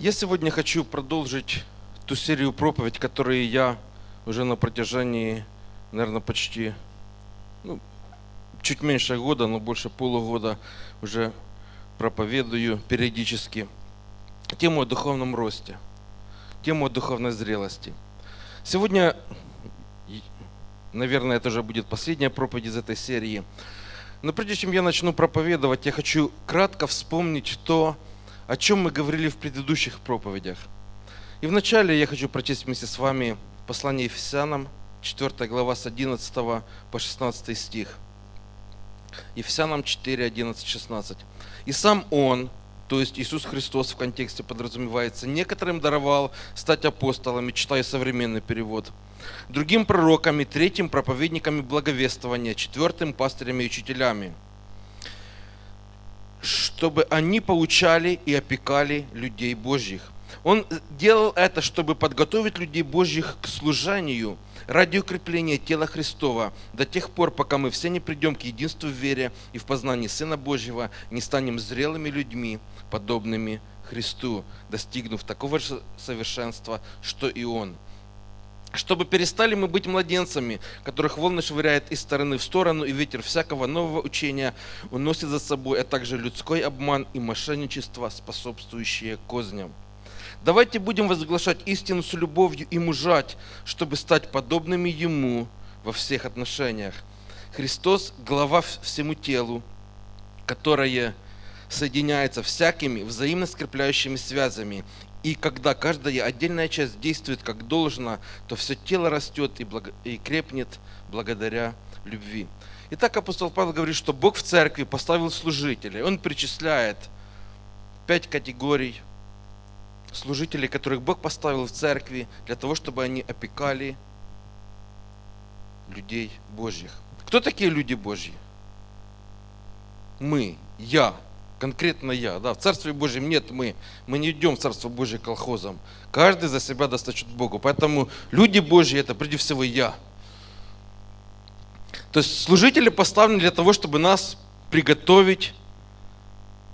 Я сегодня хочу продолжить ту серию проповедь, которые я уже на протяжении, наверное, почти, ну, чуть меньше года, но больше полугода уже проповедую периодически. Тему о духовном росте, тему о духовной зрелости. Сегодня, наверное, это уже будет последняя проповедь из этой серии. Но прежде чем я начну проповедовать, я хочу кратко вспомнить то, о чем мы говорили в предыдущих проповедях. И вначале я хочу прочесть вместе с вами послание Ефесянам, 4 глава с 11 по 16 стих. Ефесянам 4, 11, 16. «И сам Он, то есть Иисус Христос в контексте подразумевается, некоторым даровал стать апостолами, читая современный перевод, другим пророками, третьим проповедниками благовествования, четвертым пастырями и учителями, чтобы они получали и опекали людей Божьих. Он делал это, чтобы подготовить людей Божьих к служению ради укрепления тела Христова до тех пор, пока мы все не придем к единству в вере и в познании Сына Божьего, не станем зрелыми людьми, подобными Христу, достигнув такого же совершенства, что и Он – чтобы перестали мы быть младенцами, которых волны швыряет из стороны в сторону, и ветер всякого нового учения уносит за собой, а также людской обман и мошенничество, способствующие козням. Давайте будем возглашать истину с любовью и мужать, чтобы стать подобными Ему во всех отношениях. Христос – глава всему телу, которое соединяется всякими взаимно скрепляющими связями и когда каждая отдельная часть действует как должно, то все тело растет и, благо... и крепнет благодаря любви. Итак, апостол Павел говорит, что Бог в церкви поставил служителей. Он причисляет пять категорий служителей, которых Бог поставил в церкви для того, чтобы они опекали людей Божьих. Кто такие люди Божьи? Мы, я, конкретно я. Да, в Царстве Божьем нет мы. Мы не идем в Царство Божье колхозом. Каждый за себя достачет Богу. Поэтому люди Божьи это прежде всего я. То есть служители поставлены для того, чтобы нас приготовить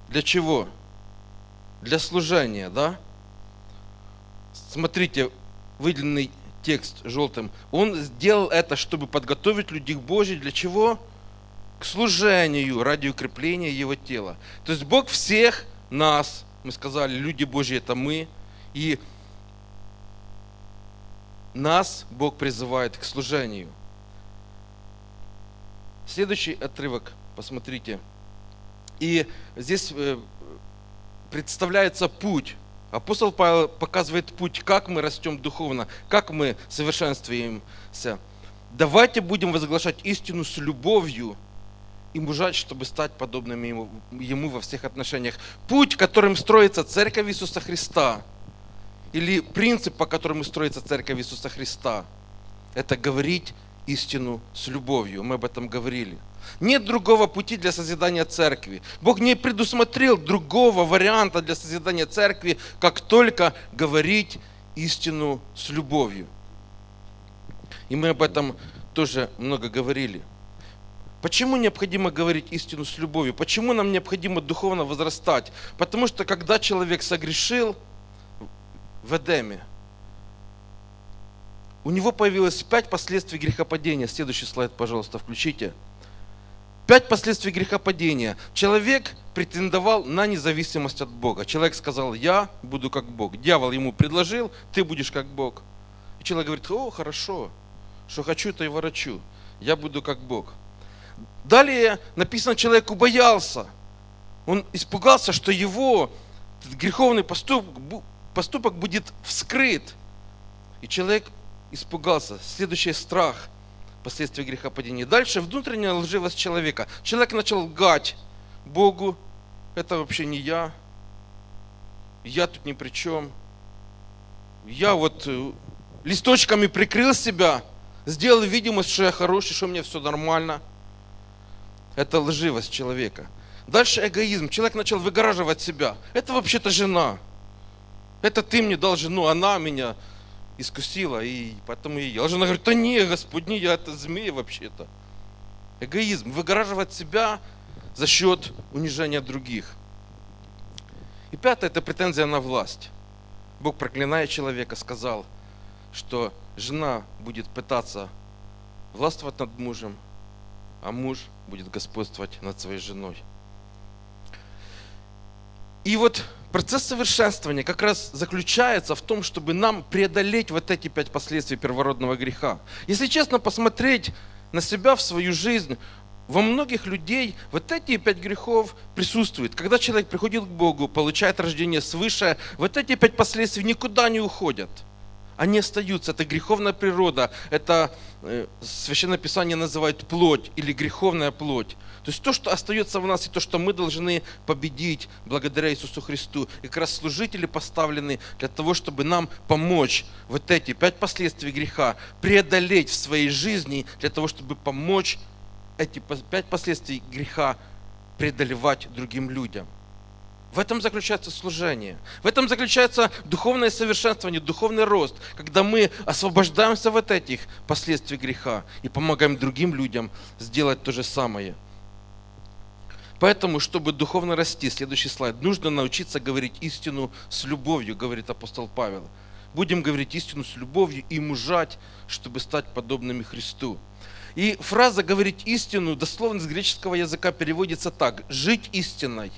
для чего? Для служения, да? Смотрите, выделенный текст желтым. Он сделал это, чтобы подготовить людей к Божьим. Для чего? К служению ради укрепления его тела. То есть Бог всех нас, мы сказали, люди Божьи это мы, и нас Бог призывает к служению. Следующий отрывок, посмотрите. И здесь э, представляется путь. Апостол Павел показывает путь, как мы растем духовно, как мы совершенствуемся. Давайте будем возглашать истину с любовью, и мужать, чтобы стать подобными ему, ему во всех отношениях. Путь, которым строится Церковь Иисуса Христа, или принцип, по которому строится Церковь Иисуса Христа, это говорить истину с любовью. Мы об этом говорили. Нет другого пути для созидания церкви. Бог не предусмотрел другого варианта для созидания церкви, как только говорить истину с любовью. И мы об этом тоже много говорили. Почему необходимо говорить истину с любовью? Почему нам необходимо духовно возрастать? Потому что когда человек согрешил в Эдеме, у него появилось пять последствий грехопадения. Следующий слайд, пожалуйста, включите. Пять последствий грехопадения. Человек претендовал на независимость от Бога. Человек сказал, я буду как Бог. Дьявол ему предложил, ты будешь как Бог. И человек говорит, о, хорошо, что хочу, то и ворочу. Я буду как Бог. Далее написано, человек убоялся. Он испугался, что его греховный поступок, поступок будет вскрыт. И человек испугался. Следующий страх последствия грехопадения. Дальше внутренняя лживость человека. Человек начал лгать Богу. Это вообще не я. Я тут ни при чем. Я вот э, листочками прикрыл себя, сделал видимость, что я хороший, что у меня все нормально – это лживость человека. Дальше эгоизм. Человек начал выгораживать себя. Это вообще-то жена. Это ты мне дал жену, она меня искусила, и поэтому и я. А жена говорит, да не, Господь, не я, это змея вообще-то. Эгоизм. Выгораживать себя за счет унижения других. И пятое – это претензия на власть. Бог, проклиная человека, сказал, что жена будет пытаться властвовать над мужем, а муж будет господствовать над своей женой. И вот процесс совершенствования как раз заключается в том, чтобы нам преодолеть вот эти пять последствий первородного греха. Если честно посмотреть на себя, в свою жизнь, во многих людей вот эти пять грехов присутствуют. Когда человек приходит к Богу, получает рождение свыше, вот эти пять последствий никуда не уходят. Они остаются. Это греховная природа. Это э, Священное Писание называет плоть или греховная плоть. То есть то, что остается в нас, и то, что мы должны победить благодаря Иисусу Христу. И как раз служители поставлены для того, чтобы нам помочь вот эти пять последствий греха преодолеть в своей жизни, для того, чтобы помочь эти пять последствий греха преодолевать другим людям. В этом заключается служение. В этом заключается духовное совершенствование, духовный рост, когда мы освобождаемся от этих последствий греха и помогаем другим людям сделать то же самое. Поэтому, чтобы духовно расти, следующий слайд, нужно научиться говорить истину с любовью, говорит апостол Павел. Будем говорить истину с любовью и мужать, чтобы стать подобными Христу. И фраза «говорить истину» дословно с греческого языка переводится так. Жить истиной,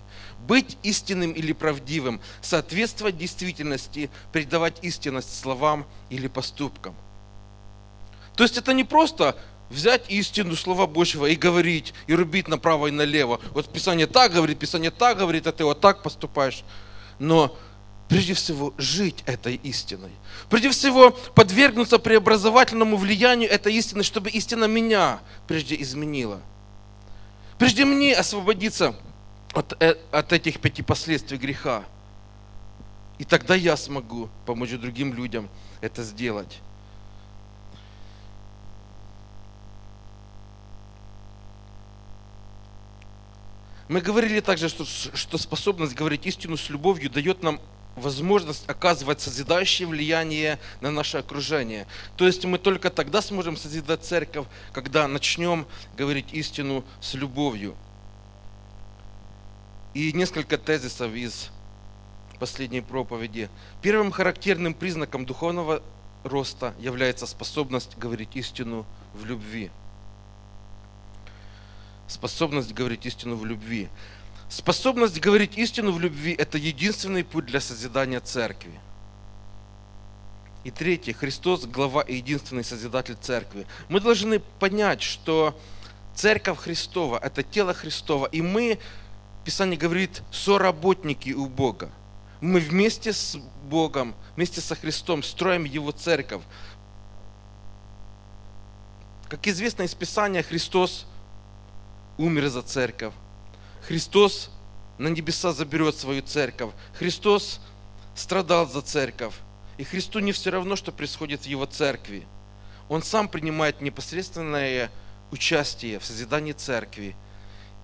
быть истинным или правдивым, соответствовать действительности, придавать истинность словам или поступкам. То есть это не просто взять истину Слова Божьего и говорить, и рубить направо и налево. Вот Писание так говорит, Писание так говорит, а ты вот так поступаешь. Но прежде всего жить этой истиной. Прежде всего подвергнуться преобразовательному влиянию этой истины, чтобы истина меня прежде изменила. Прежде мне освободиться от, э, от этих пяти последствий греха. И тогда я смогу помочь другим людям это сделать. Мы говорили также, что, что способность говорить истину с любовью дает нам возможность оказывать созидающее влияние на наше окружение. То есть мы только тогда сможем созидать церковь, когда начнем говорить истину с любовью. И несколько тезисов из последней проповеди. Первым характерным признаком духовного роста является способность говорить истину в любви. Способность говорить истину в любви. Способность говорить истину в любви – это единственный путь для созидания церкви. И третье, Христос – глава и единственный созидатель церкви. Мы должны понять, что церковь Христова – это тело Христова, и мы, Писание говорит, соработники у Бога. Мы вместе с Богом, вместе со Христом строим Его церковь. Как известно из Писания, Христос умер за церковь. Христос на небеса заберет свою церковь. Христос страдал за церковь. И Христу не все равно, что происходит в Его церкви. Он сам принимает непосредственное участие в созидании церкви.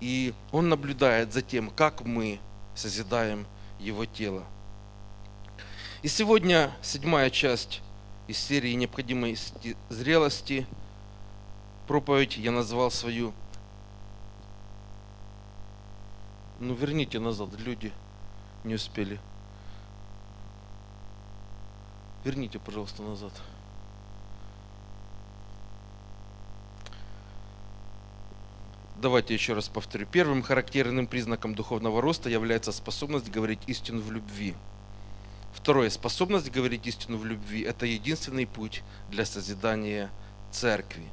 И Он наблюдает за тем, как мы созидаем Его тело. И сегодня седьмая часть из серии необходимой зрелости. Проповедь я назвал свою Ну верните назад, люди не успели. Верните, пожалуйста, назад. Давайте еще раз повторю. Первым характерным признаком духовного роста является способность говорить истину в любви. Второе. Способность говорить истину в любви – это единственный путь для созидания церкви.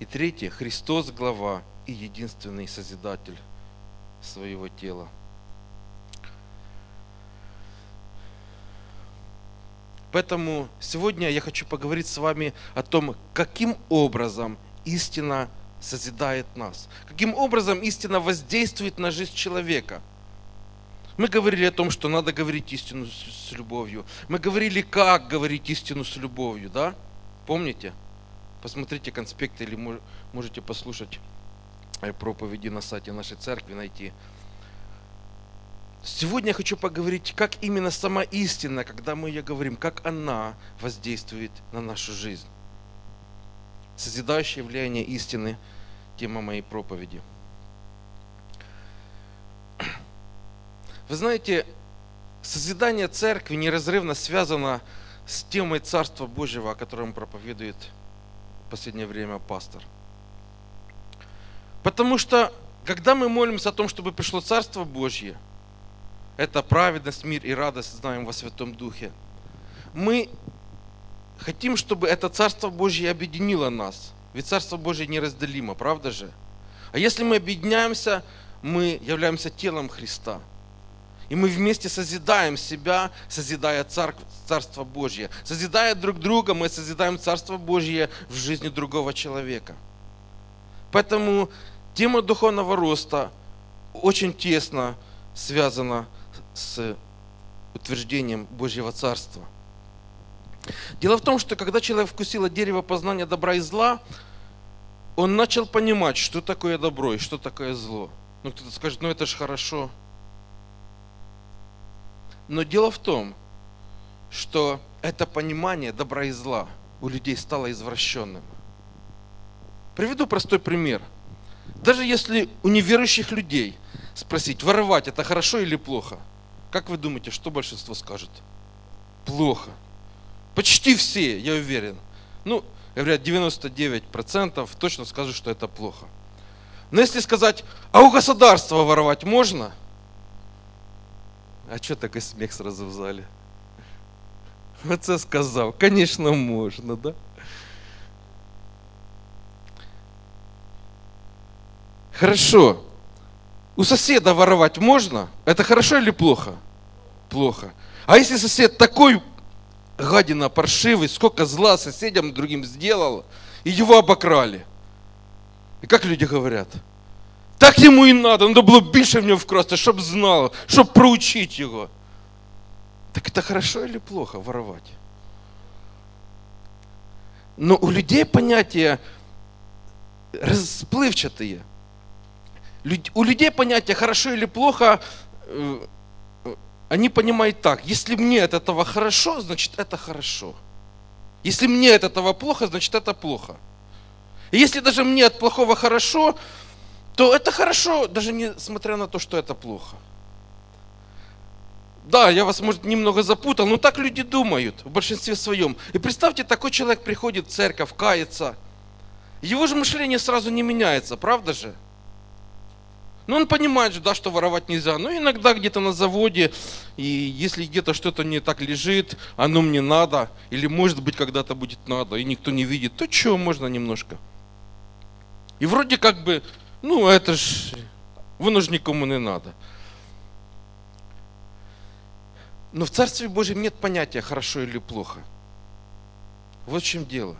И третье. Христос – глава и единственный Созидатель своего тела. Поэтому сегодня я хочу поговорить с вами о том, каким образом истина созидает нас, каким образом истина воздействует на жизнь человека. Мы говорили о том, что надо говорить истину с любовью. Мы говорили, как говорить истину с любовью, да? Помните? Посмотрите конспекты или можете послушать проповеди на сайте нашей церкви найти. Сегодня я хочу поговорить, как именно сама истина, когда мы ее говорим, как она воздействует на нашу жизнь. Созидающее влияние истины – тема моей проповеди. Вы знаете, Созидание церкви неразрывно связано с темой Царства Божьего, о котором проповедует в последнее время пастор. Потому что, когда мы молимся о том, чтобы пришло Царство Божье, это праведность, мир и радость, знаем во Святом Духе, мы хотим, чтобы это Царство Божье объединило нас. Ведь Царство Божье неразделимо, правда же? А если мы объединяемся, мы являемся телом Христа – и мы вместе созидаем себя, созидая Царство Божье. Созидая друг друга, мы созидаем Царство Божье в жизни другого человека. Поэтому тема духовного роста очень тесно связана с утверждением Божьего Царства. Дело в том, что когда человек вкусил от дерева познания добра и зла, он начал понимать, что такое добро и что такое зло. Ну, кто-то скажет, ну это же хорошо. Но дело в том, что это понимание добра и зла у людей стало извращенным. Приведу простой пример. Даже если у неверующих людей спросить, воровать это хорошо или плохо, как вы думаете, что большинство скажет? Плохо. Почти все, я уверен. Ну, говорят, 99% точно скажут, что это плохо. Но если сказать, а у государства воровать можно – а что такой смех сразу в зале? Оце сказал. Конечно, можно, да? Хорошо. У соседа воровать можно? Это хорошо или плохо? Плохо. А если сосед такой гадина паршивый, сколько зла соседям другим сделал, и его обокрали? И как люди говорят? Так йому і надо, надо було більше в нього вкрасти, щоб знав, щоб проучити його. Так это хорошо или плохо воровать? Но у людей понятия расплывчатые. У людей понятия хорошо или плохо, э, они понимают так, если мне от этого хорошо, значит это хорошо. Если мне от этого плохо, значит это плохо. И если даже мне от плохого хорошо, то это хорошо, даже несмотря на то, что это плохо. Да, я вас, может, немного запутал, но так люди думают в большинстве своем. И представьте, такой человек приходит в церковь, кается. Его же мышление сразу не меняется, правда же? Но он понимает же, да, что воровать нельзя. Но иногда где-то на заводе, и если где-то что-то не так лежит, оно мне надо, или может быть когда-то будет надо, и никто не видит, то что, можно немножко. И вроде как бы ну, это ж, воно ж никому не надо. Но в Царстве Божьем нет понятия хорошо или плохо. Вот в чем дело.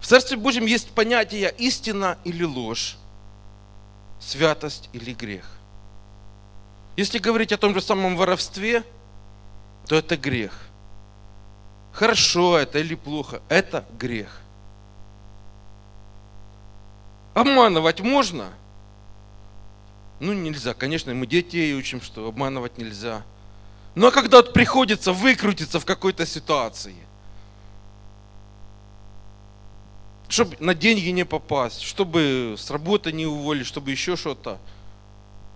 В Царстве Божьем есть понятие истина или ложь, святость или грех. Если говорить о том же самом воровстве, то это грех. Хорошо это или плохо, это грех. Обманывать можно – ну, нельзя. Конечно, мы детей учим, что обманывать нельзя. Но когда вот приходится выкрутиться в какой-то ситуации, чтобы на деньги не попасть, чтобы с работы не уволить, чтобы еще что-то.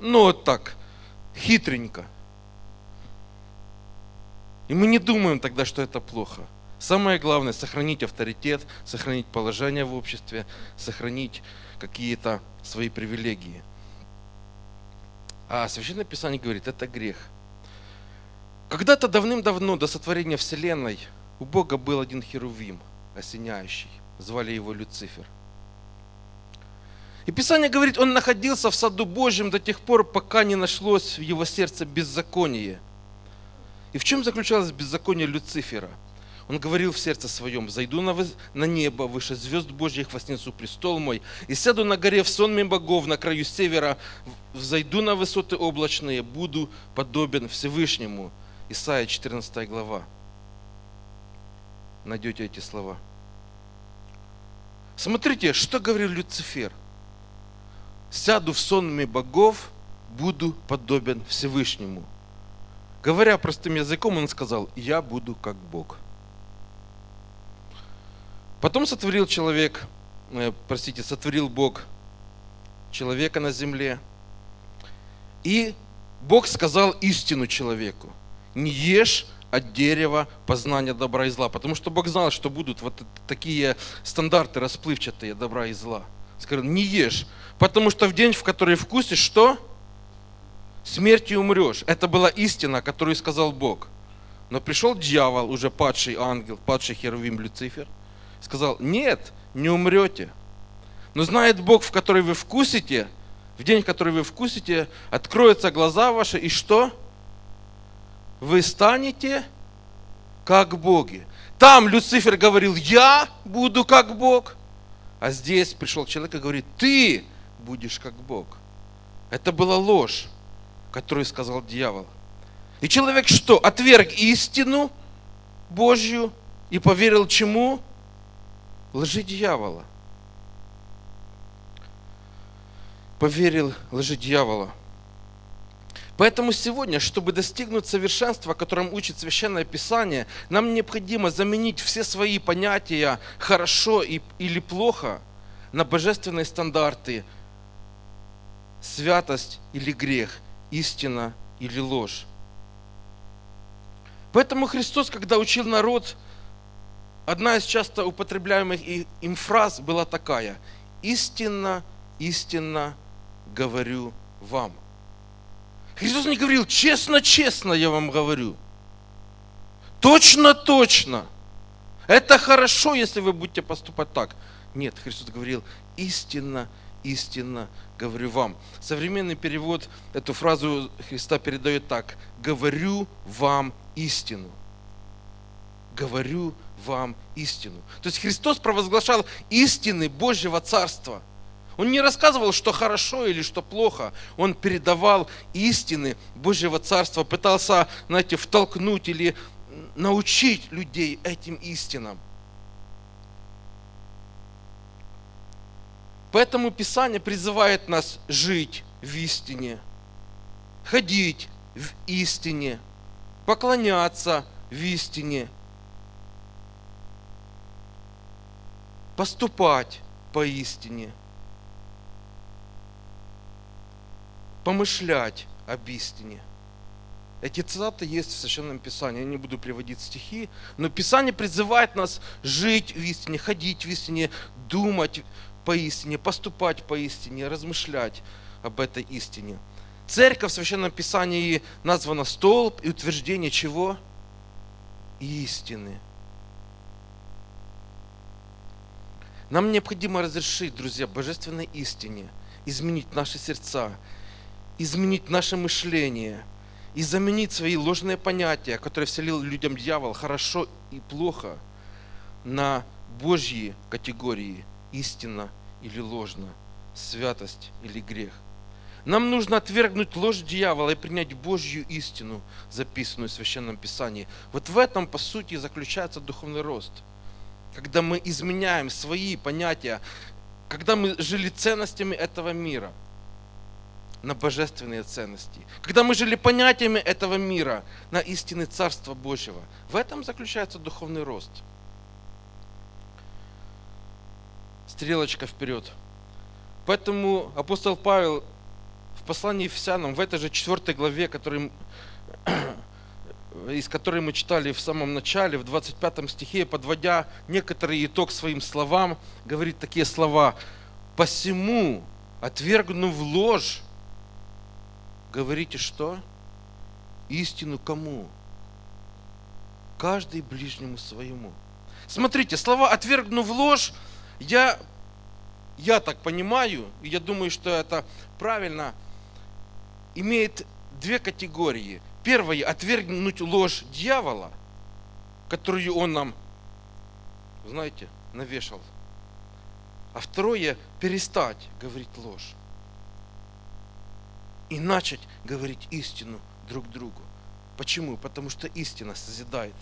Ну, вот так, хитренько. И мы не думаем тогда, что это плохо. Самое главное – сохранить авторитет, сохранить положение в обществе, сохранить какие-то свои привилегии. А Священное Писание говорит, это грех. Когда-то давным-давно, до сотворения Вселенной, у Бога был один херувим, осеняющий. Звали его Люцифер. И Писание говорит, он находился в саду Божьем до тех пор, пока не нашлось в его сердце беззаконие. И в чем заключалось беззаконие Люцифера – он говорил в сердце своем, зайду на, небо, выше звезд Божьих вознесу престол мой, и сяду на горе в сонме богов на краю севера, зайду на высоты облачные, буду подобен Всевышнему. Исайя 14 глава. Найдете эти слова. Смотрите, что говорил Люцифер. Сяду в сонме богов, буду подобен Всевышнему. Говоря простым языком, он сказал, я буду как Бог. Потом сотворил человек, э, простите, сотворил Бог человека на земле. И Бог сказал истину человеку. не ешь от дерева познания добра и зла. Потому что Бог знал, что будут вот такие стандарты расплывчатые добра и зла. Сказал, не ешь, потому что в день, в который вкусишь, что? Смертью умрешь. Это была истина, которую сказал Бог. Но пришел дьявол, уже падший ангел, падший Херувим Люцифер, сказал, нет, не умрете. Но знает Бог, в который вы вкусите, в день, в который вы вкусите, откроются глаза ваши, и что? Вы станете как боги. Там Люцифер говорил, я буду как Бог. А здесь пришел человек и говорит, ты будешь как Бог. Это была ложь, которую сказал дьявол. И человек что? Отверг истину Божью и поверил чему? Лжи дьявола. Поверил лжи дьявола. Поэтому сегодня, чтобы достигнуть совершенства, о котором учит Священное Писание, нам необходимо заменить все свои понятия «хорошо» или «плохо» на божественные стандарты святость или грех, истина или ложь. Поэтому Христос, когда учил народ, одна из часто употребляемых им фраз была такая «Истинно, истинно говорю вам». Христос не говорил «честно, честно я вам говорю». Точно, точно. Это хорошо, если вы будете поступать так. Нет, Христос говорил истинно, истинно говорю вам. Современный перевод эту фразу Христа передает так. Говорю вам истину. Говорю вам истину. То есть Христос провозглашал истины Божьего Царства. Он не рассказывал, что хорошо или что плохо. Он передавал истины Божьего Царства, пытался, знаете, втолкнуть или научить людей этим истинам. Поэтому Писание призывает нас жить в истине, ходить в истине, поклоняться в истине, поступать по истине, помышлять об истине. Эти цитаты есть в Священном Писании. Я не буду приводить стихи, но Писание призывает нас жить в истине, ходить в истине, думать по истине, поступать по истине, размышлять об этой истине. Церковь в Священном Писании названа столб и утверждение чего? истины. Нам необходимо разрешить, друзья, божественной истине изменить наши сердца, изменить наше мышление и заменить свои ложные понятия, которые вселил людям дьявол, хорошо и плохо, на Божьи категории истина или ложно, святость или грех. Нам нужно отвергнуть ложь дьявола и принять Божью истину, записанную в Священном Писании. Вот в этом, по сути, заключается духовный рост. Когда мы изменяем свои понятия, когда мы жили ценностями этого мира на божественные ценности, когда мы жили понятиями этого мира на истины Царства Божьего. В этом заключается духовный рост. Стрелочка вперед. Поэтому апостол Павел послании Ефесянам, в этой же четвертой главе, который, из которой мы читали в самом начале, в 25 стихе, подводя некоторый итог своим словам, говорит такие слова. «Посему, отвергнув ложь, говорите что? Истину кому? Каждый ближнему своему». Смотрите, слова «отвергнув ложь» я, я так понимаю, я думаю, что это правильно – имеет две категории. Первое – отвергнуть ложь дьявола, которую он нам, знаете, навешал. А второе – перестать говорить ложь. И начать говорить истину друг другу. Почему? Потому что истина созидает.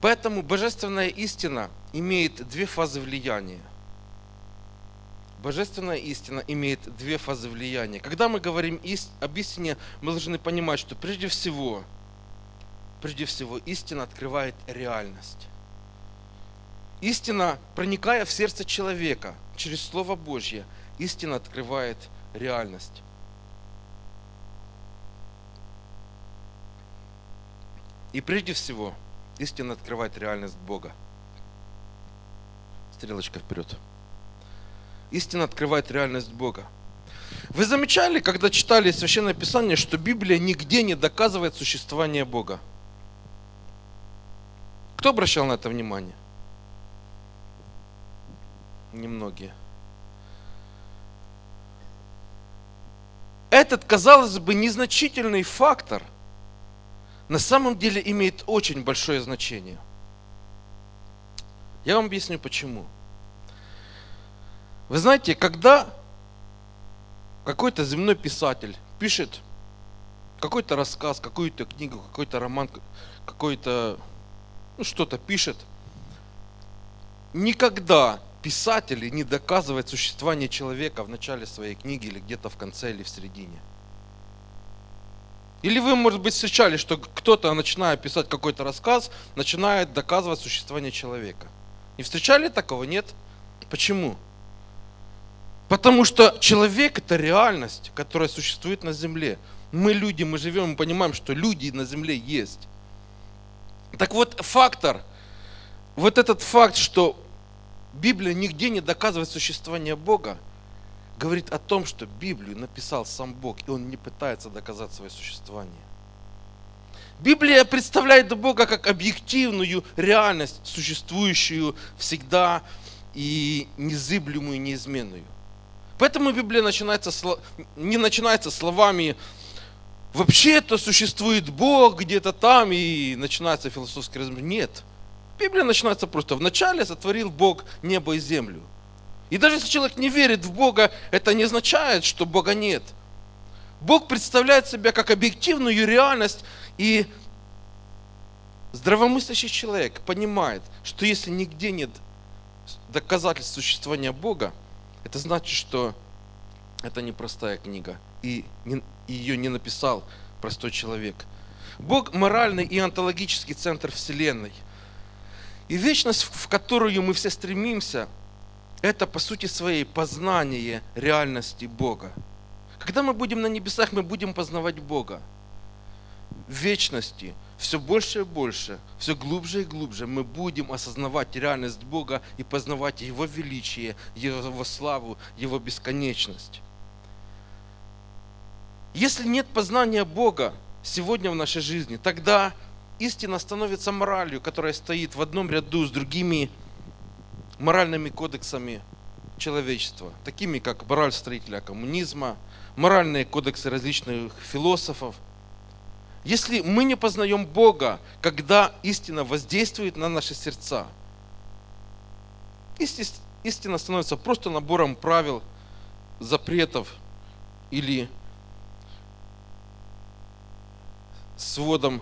Поэтому божественная истина имеет две фазы влияния – Божественная истина имеет две фазы влияния. Когда мы говорим об истине, мы должны понимать, что прежде всего, прежде всего, истина открывает реальность. Истина, проникая в сердце человека через Слово Божье, истина открывает реальность. И прежде всего, истина открывает реальность Бога. Стрелочка вперед. Истина открывает реальность Бога. Вы замечали, когда читали Священное Писание, что Библия нигде не доказывает существование Бога? Кто обращал на это внимание? Немногие. Этот, казалось бы, незначительный фактор на самом деле имеет очень большое значение. Я вам объясню почему. Вы знаете, когда какой-то земной писатель пишет какой-то рассказ, какую-то книгу, какой-то роман, какой-то, ну что-то пишет, никогда писатель не доказывает существование человека в начале своей книги или где-то в конце или в середине. Или вы, может быть, встречали, что кто-то, начиная писать какой-то рассказ, начинает доказывать существование человека. Не встречали такого? Нет? Почему? Потому что человек это реальность, которая существует на земле. Мы люди, мы живем, мы понимаем, что люди на земле есть. Так вот, фактор, вот этот факт, что Библия нигде не доказывает существование Бога, говорит о том, что Библию написал сам Бог, и он не пытается доказать свое существование. Библия представляет Бога как объективную реальность, существующую всегда и незыблемую, неизменную. Поэтому Библия начинается, не начинается словами «вообще-то существует Бог где-то там» и начинается философский разговор. Нет. Библия начинается просто «вначале сотворил Бог небо и землю». И даже если человек не верит в Бога, это не означает, что Бога нет. Бог представляет себя как объективную реальность, и здравомыслящий человек понимает, что если нигде нет доказательств существования Бога, это значит, что это не простая книга, и ее не написал простой человек. Бог – моральный и онтологический центр Вселенной. И вечность, в которую мы все стремимся, это по сути своей познание реальности Бога. Когда мы будем на небесах, мы будем познавать Бога. В вечности все больше и больше, все глубже и глубже мы будем осознавать реальность Бога и познавать Его величие, Его славу, Его бесконечность. Если нет познания Бога сегодня в нашей жизни, тогда истина становится моралью, которая стоит в одном ряду с другими моральными кодексами человечества, такими как мораль строителя коммунизма, моральные кодексы различных философов – если мы не познаем Бога, когда истина воздействует на наши сердца, истина становится просто набором правил, запретов или сводом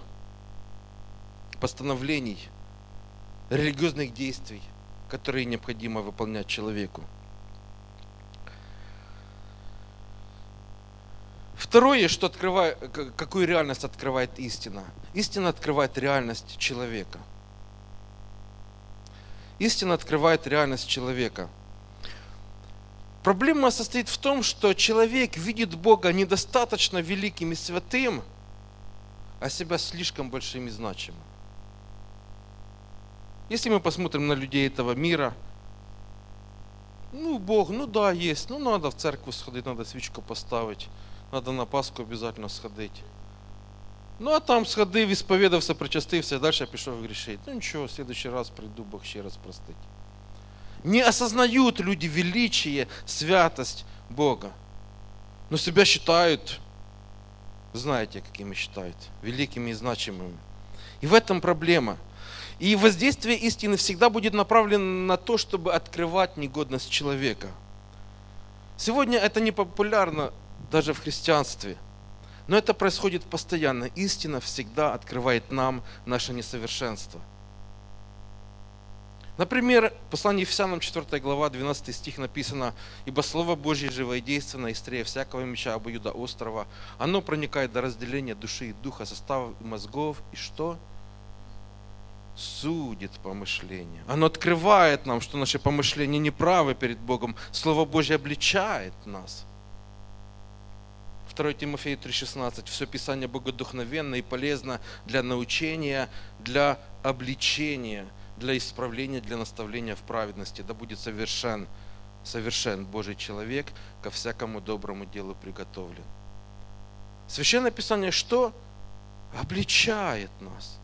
постановлений, религиозных действий, которые необходимо выполнять человеку. Второе, что открывает, какую реальность открывает истина? Истина открывает реальность человека. Истина открывает реальность человека. Проблема состоит в том, что человек видит Бога недостаточно великим и святым, а себя слишком большим и значимым. Если мы посмотрим на людей этого мира, ну, Бог, ну да, есть, ну надо в церковь сходить, надо свечку поставить, надо на Пасху обязательно сходить. Ну а там сходив, исповедався, причастився, дальше пішов грішити. Ну ничего, в следующий раз приду, Бог ще раз простить. Не осознают люди величие, святость Бога. Но себя считают, знаете, какими считают, великими и значимыми. И в этом проблема. И воздействие истины всегда будет направлено на то, чтобы открывать негодность человека. Сегодня это не популярно даже в христианстве. Но это происходит постоянно. Истина всегда открывает нам наше несовершенство. Например, в послании Ефесянам 4 глава, 12 стих написано, «Ибо Слово Божье живое и действенно, острее всякого меча обоюда острова, оно проникает до разделения души и духа, составов и мозгов, и что? Судит помышления. Оно открывает нам, что наши помышления неправы перед Богом. Слово Божье обличает нас – 2 Тимофею 3,16. Все Писание богодухновенно и полезно для научения, для обличения, для исправления, для наставления в праведности. Да будет совершен, совершен Божий человек, ко всякому доброму делу приготовлен. Священное Писание что? Обличает нас.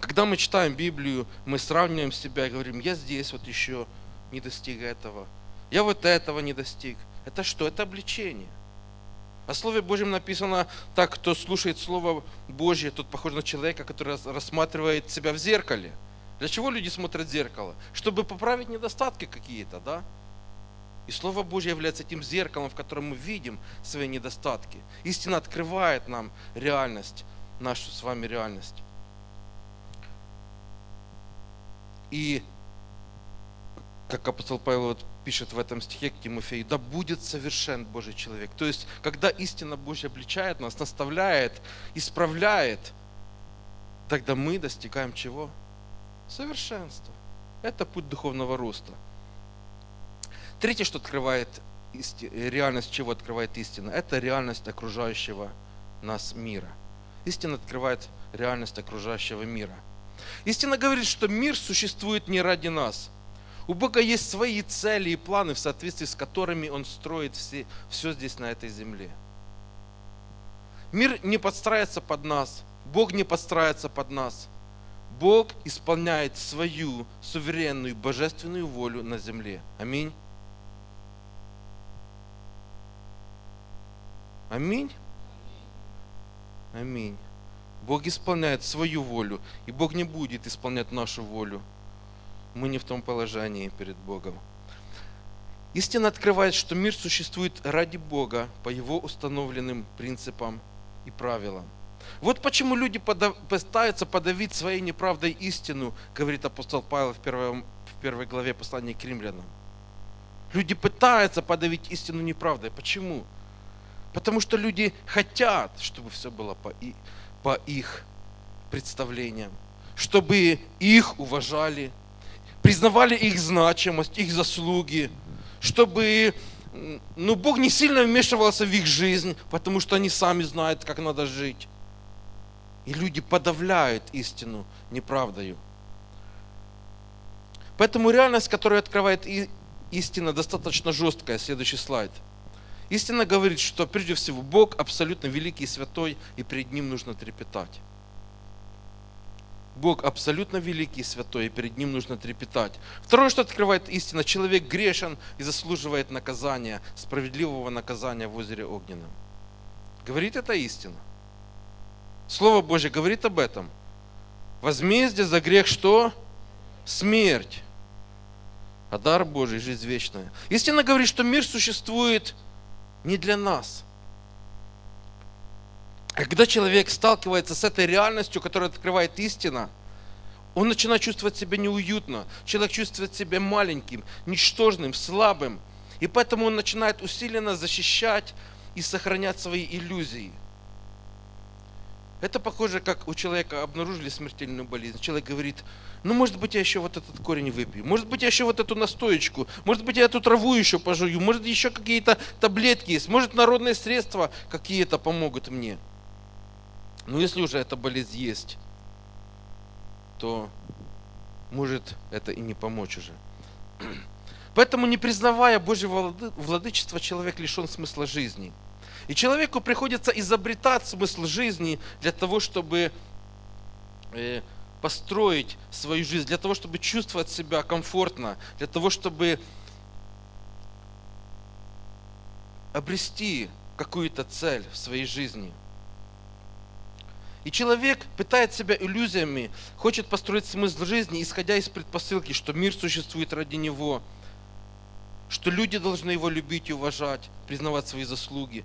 Когда мы читаем Библию, мы сравниваем себя и говорим, я здесь вот еще не достиг этого, я вот этого не достиг. Это что? Это обличение. О Слове Божьем написано так, кто слушает Слово Божье, тот похож на человека, который рассматривает себя в зеркале. Для чего люди смотрят в зеркало? Чтобы поправить недостатки какие-то, да? И Слово Божье является тем зеркалом, в котором мы видим свои недостатки. Истина открывает нам реальность, нашу с вами реальность. И как апостол Павел вот пишет в этом стихе к Тимофею, да будет совершен Божий человек. То есть, когда истина Божья обличает нас, наставляет, исправляет, тогда мы достигаем чего? Совершенства. Это путь духовного роста. Третье, что открывает исти... реальность, чего открывает истина, это реальность окружающего нас мира. Истина открывает реальность окружающего мира. Истина говорит, что мир существует не ради нас – у Бога есть свои цели и планы, в соответствии с которыми Он строит все, все здесь, на этой земле. Мир не подстраивается под нас, Бог не подстраивается под нас. Бог исполняет свою суверенную божественную волю на земле. Аминь. Аминь. Аминь. Бог исполняет свою волю, и Бог не будет исполнять нашу волю мы не в том положении перед Богом. Истина открывает, что мир существует ради Бога по Его установленным принципам и правилам. Вот почему люди пытаются подавить своей неправдой истину, говорит апостол Павел в, первой, в первой главе послания к римлянам. Люди пытаются подавить истину неправдой. Почему? Потому что люди хотят, чтобы все было по, по их представлениям, чтобы их уважали, признавали их значимость, их заслуги, чтобы ну, Бог не сильно вмешивался в их жизнь, потому что они сами знают, как надо жить. И люди подавляют истину неправдою. Поэтому реальность, которую открывает истина, достаточно жесткая. Следующий слайд. Истина говорит, что прежде всего Бог абсолютно великий и святой, и перед Ним нужно трепетать. Бог абсолютно великий и святой, и перед Ним нужно трепетать. Второе, что открывает истина, человек грешен и заслуживает наказания, справедливого наказания в озере Огненном. Говорит это истина. Слово Божье говорит об этом. Возмездие за грех что? Смерть. А дар Божий – жизнь вечная. Истина говорит, что мир существует не для нас – когда человек сталкивается с этой реальностью, которая открывает истина, он начинает чувствовать себя неуютно. Человек чувствует себя маленьким, ничтожным, слабым. И поэтому он начинает усиленно защищать и сохранять свои иллюзии. Это похоже, как у человека обнаружили смертельную болезнь. Человек говорит, ну, может быть, я еще вот этот корень выпью, может быть, я еще вот эту настоечку, может быть, я эту траву еще пожую, может, еще какие-то таблетки есть, может, народные средства какие-то помогут мне. Но если уже эта болезнь есть, то может это и не помочь уже. Поэтому, не признавая Божьего владычества, человек лишен смысла жизни. И человеку приходится изобретать смысл жизни для того, чтобы э, построить свою жизнь, для того, чтобы чувствовать себя комфортно, для того, чтобы обрести какую-то цель в своей жизни – и человек пытает себя иллюзиями, хочет построить смысл жизни, исходя из предпосылки, что мир существует ради него, что люди должны его любить и уважать, признавать свои заслуги.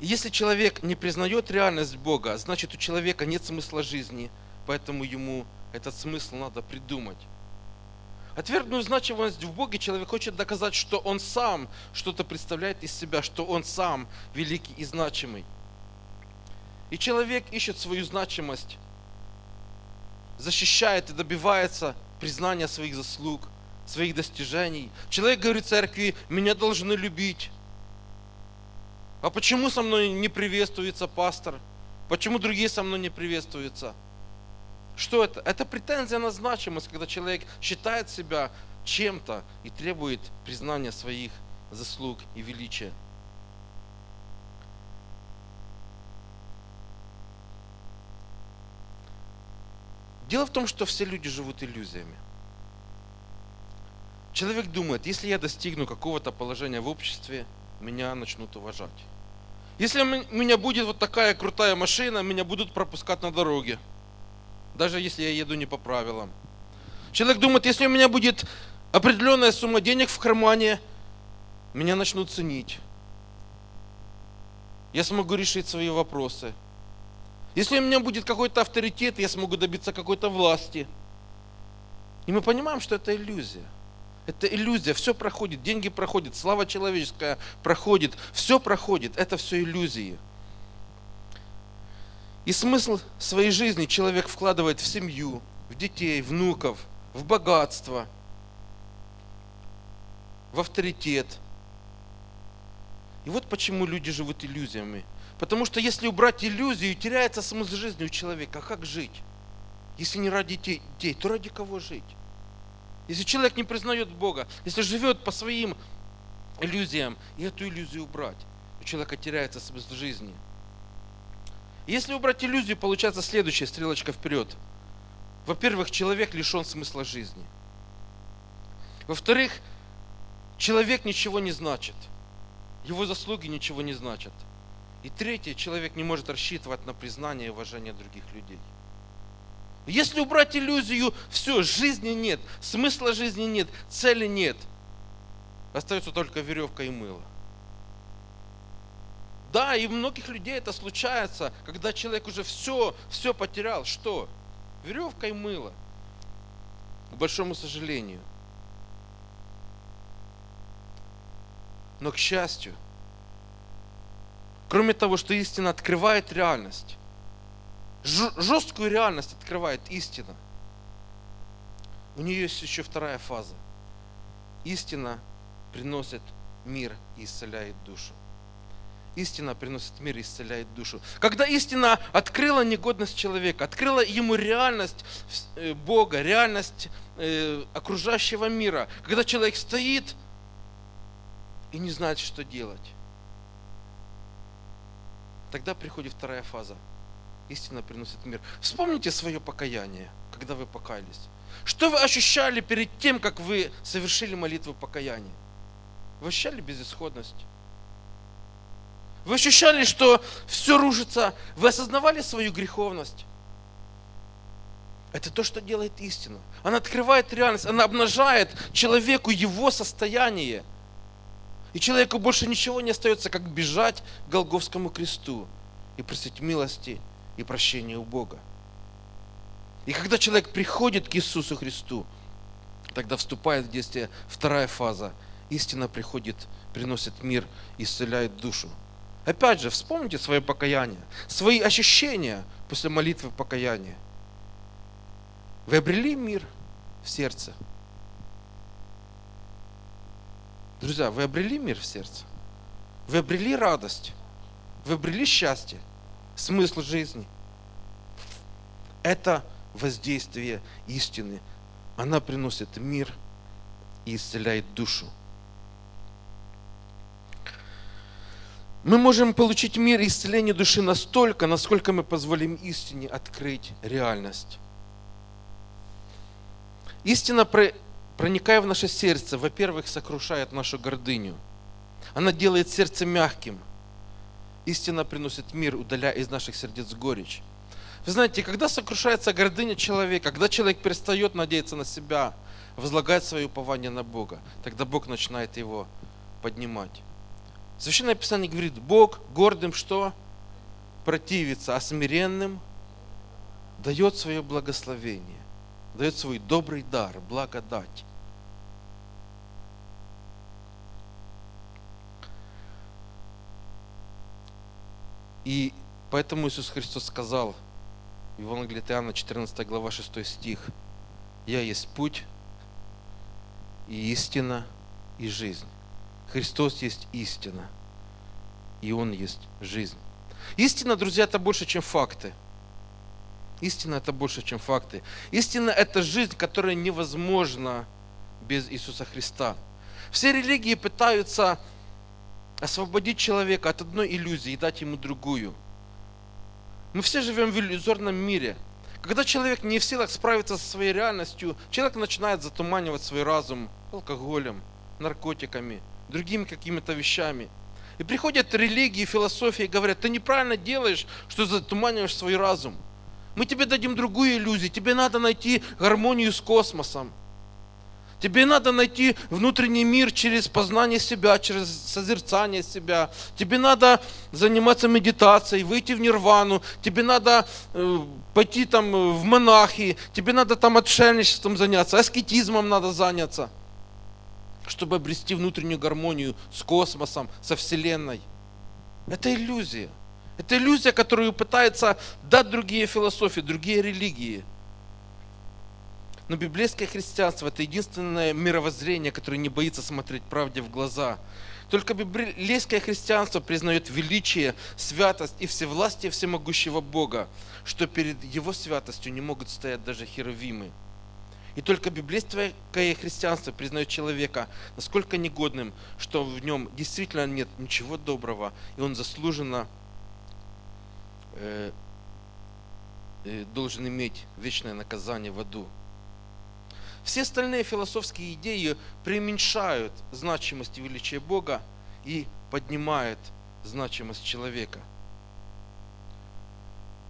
Если человек не признает реальность Бога, значит у человека нет смысла жизни, поэтому ему этот смысл надо придумать. Отвергнув значимость в Боге, человек хочет доказать, что он сам что-то представляет из себя, что он сам великий и значимый. И человек ищет свою значимость, защищает и добивается признания своих заслуг, своих достижений. Человек говорит церкви, меня должны любить, А почему со мной не приветствуется пастор? Почему другие со мной не приветствуются? Что это? Это претензия на значимость, когда человек считает себя чем-то и требует признания своих заслуг и величия. Дело в том, что все люди живут иллюзиями. Человек думает, если я достигну какого-то положения в обществе, меня начнут уважать. Если у меня будет вот такая крутая машина, меня будут пропускать на дороге. Даже если я еду не по правилам. Человек думает, если у меня будет определенная сумма денег в кармане, меня начнут ценить. Я смогу решить свои вопросы. Если у меня будет какой-то авторитет, я смогу добиться какой-то власти. И мы понимаем, что это иллюзия. Это иллюзия, все проходит, деньги проходят, слава человеческая проходит, все проходит, это все иллюзии. И смысл своей жизни человек вкладывает в семью, в детей, внуков, в богатство, в авторитет. И вот почему люди живут иллюзиями. Потому что если убрать иллюзию, теряется смысл жизни у человека. А как жить? Если не ради детей, то ради кого жить? Если человек не признает Бога, если живет по своим иллюзиям, и эту иллюзию убрать, у человека теряется смысл жизни. Если убрать иллюзию, получается следующая стрелочка вперед. Во-первых, человек лишен смысла жизни. Во-вторых, человек ничего не значит. Его заслуги ничего не значат. И третье, человек не может рассчитывать на признание и уважение других людей. Если убрать иллюзию, все, жизни нет, смысла жизни нет, цели нет. Остается только веревка и мыло. Да, и у многих людей это случается, когда человек уже все, все потерял. Что? Веревка и мыло. К большому сожалению. Но к счастью, кроме того, что истина открывает реальность, жесткую реальность открывает истина. У нее есть еще вторая фаза. Истина приносит мир и исцеляет душу. Истина приносит мир и исцеляет душу. Когда истина открыла негодность человека, открыла ему реальность э, Бога, реальность э, окружающего мира, когда человек стоит и не знает, что делать, тогда приходит вторая фаза – истина приносит мир. Вспомните свое покаяние, когда вы покаялись. Что вы ощущали перед тем, как вы совершили молитву покаяния? Вы ощущали безысходность? Вы ощущали, что все рушится? Вы осознавали свою греховность? Это то, что делает истина. Она открывает реальность, она обнажает человеку его состояние. И человеку больше ничего не остается, как бежать к Голговскому кресту и просить милости и прощения у Бога. И когда человек приходит к Иисусу Христу, тогда вступает в действие вторая фаза. Истина приходит, приносит мир, исцеляет душу. Опять же, вспомните свое покаяние, свои ощущения после молитвы покаяния. Вы обрели мир в сердце. Друзья, вы обрели мир в сердце. Вы обрели радость. Вы обрели счастье смысл жизни. Это воздействие истины. Она приносит мир и исцеляет душу. Мы можем получить мир и исцеление души настолько, насколько мы позволим истине открыть реальность. Истина, проникая в наше сердце, во-первых, сокрушает нашу гордыню. Она делает сердце мягким – Истина приносит мир, удаляя из наших сердец горечь. Вы знаете, когда сокрушается гордыня человека, когда человек перестает надеяться на себя, возлагает свое упование на Бога, тогда Бог начинает его поднимать. Священное Писание говорит, Бог гордым что? Противится, а смиренным дает свое благословение, дает свой добрый дар, благодать. И поэтому Иисус Христос сказал в Евангелии от Иоанна, 14 глава, 6 стих, «Я есть путь и истина и жизнь». Христос есть истина. и Он есть жизнь. Истина, друзья, это больше, чем факты. Истина это больше, чем факты. Истина это жизнь, которая невозможна без Иисуса Христа. Все религии пытаются освободить человека от одной иллюзии и дать ему другую. Мы все живем в иллюзорном мире. Когда человек не в силах справиться со своей реальностью, человек начинает затуманивать свой разум алкоголем, наркотиками, другими какими-то вещами. И приходят религии, философии и говорят, ты неправильно делаешь, что затуманиваешь свой разум. Мы тебе дадим другую иллюзию. Тебе надо найти гармонию с космосом. Тебе надо найти внутренний мир через познание себя, через созерцание себя. Тебе надо заниматься медитацией, выйти в нирвану. Тебе надо э, пойти там э, в монахи. Тебе надо там отшельничеством заняться, аскетизмом надо заняться, чтобы обрести внутреннюю гармонию с космосом, со Вселенной. Это иллюзия. Это иллюзия, которую пытаются дать другие философии, другие религии. Но библейское христианство – это единственное мировоззрение, которое не боится смотреть правде в глаза. Только библейское христианство признает величие, святость и всевластие всемогущего Бога, что перед Его святостью не могут стоять даже херовимы. И только библейское христианство признает человека насколько негодным, что в нем действительно нет ничего доброго, и он заслуженно Э, э, должен иметь вечное наказание в аду. Все остальные философские идеи преуменьшают значимость и величие Бога и поднимают значимость человека.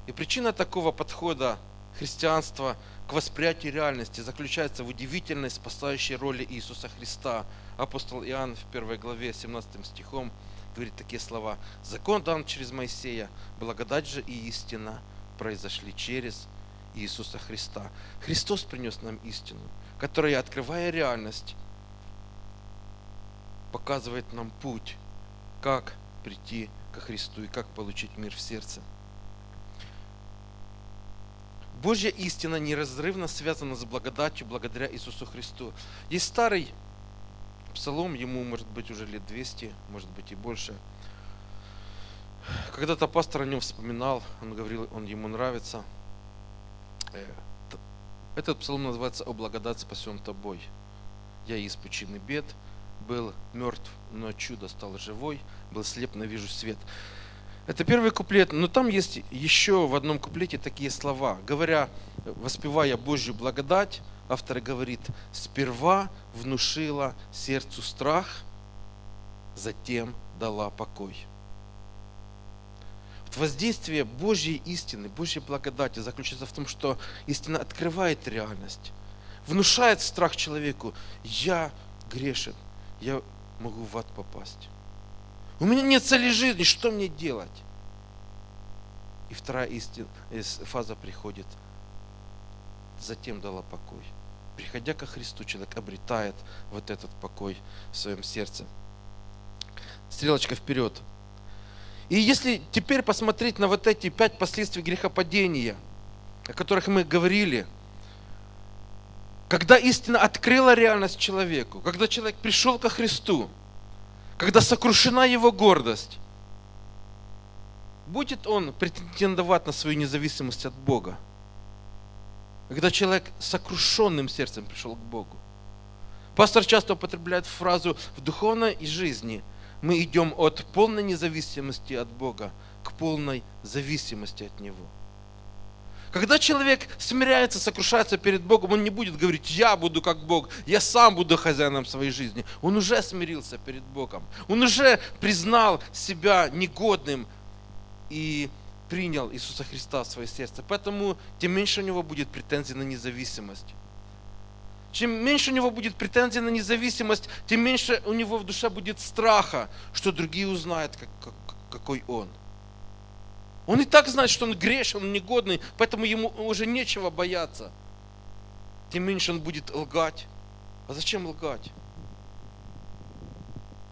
И причина такого подхода христианства к восприятию реальности заключается в удивительной спасающей роли Иисуса Христа. Апостол Иоанн в первой главе 17 стихом говорит такие слова. Закон дан через Моисея, благодать же и истина произошли через Иисуса Христа. Христос принес нам истину, которая, открывая реальность, показывает нам путь, как прийти ко Христу и как получить мир в сердце. Божья истина неразрывно связана с благодатью благодаря Иисусу Христу. Есть старый псалом, ему может быть уже лет 200, может быть и больше. Когда-то пастор о нем вспоминал, он говорил, он ему нравится. Этот псалом называется «О благодать спасен тобой». Я из пучины бед, был мертв, но чудо стал живой, был слеп, но вижу свет. Это первый куплет, но там есть еще в одном куплете такие слова. Говоря, воспевая Божью благодать, автор говорит, сперва внушила сердцу страх, затем дала покой. Воздействие Божьей истины, Божьей благодати заключается в том, что истина открывает реальность, внушает страх человеку. Я грешен, я могу в ад попасть. У меня нет цели жизни, что мне делать? И вторая истина, фаза приходит – затем дала покой. Приходя ко Христу, человек обретает вот этот покой в своем сердце. Стрелочка вперед. И если теперь посмотреть на вот эти пять последствий грехопадения, о которых мы говорили, когда истина открыла реальность человеку, когда человек пришел ко Христу, когда сокрушена его гордость, будет он претендовать на свою независимость от Бога? когда человек сокрушенным сердцем пришел к Богу. Пастор часто употребляет фразу «в духовной жизни мы идем от полной независимости от Бога к полной зависимости от Него». Когда человек смиряется, сокрушается перед Богом, он не будет говорить, я буду как Бог, я сам буду хозяином своей жизни. Он уже смирился перед Богом. Он уже признал себя негодным и принял Иисуса Христа в свое сердце. Поэтому тем меньше у него будет претензий на независимость. Чем меньше у него будет претензий на независимость, тем меньше у него в душе будет страха, что другие узнают, как, как, какой он. Он и так знает, что он грешен, он негодный, поэтому ему уже нечего бояться. Тем меньше он будет лгать. А зачем лгать?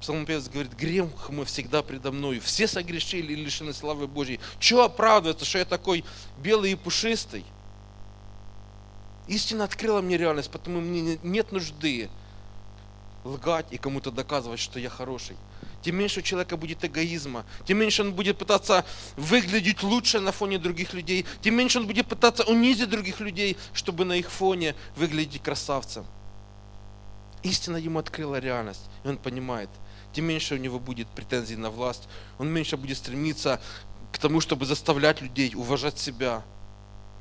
Псалмопевец говорит, грех мой всегда предо мною. Все согрешили и лишены славы Божьей. Чего оправдываться, что я такой белый и пушистый? Истина открыла мне реальность, потому мне нет нужды лгать и кому-то доказывать, что я хороший. тем меньше у человека будет эгоизма, тем меньше он будет пытаться выглядеть лучше на фоне других людей, тем меньше он будет пытаться унизить других людей, чтобы на их фоне выглядеть красавцем. Истина ему открыла реальность, и он понимает, тем меньше у него будет претензий на власть, он меньше будет стремиться к тому, чтобы заставлять людей уважать себя,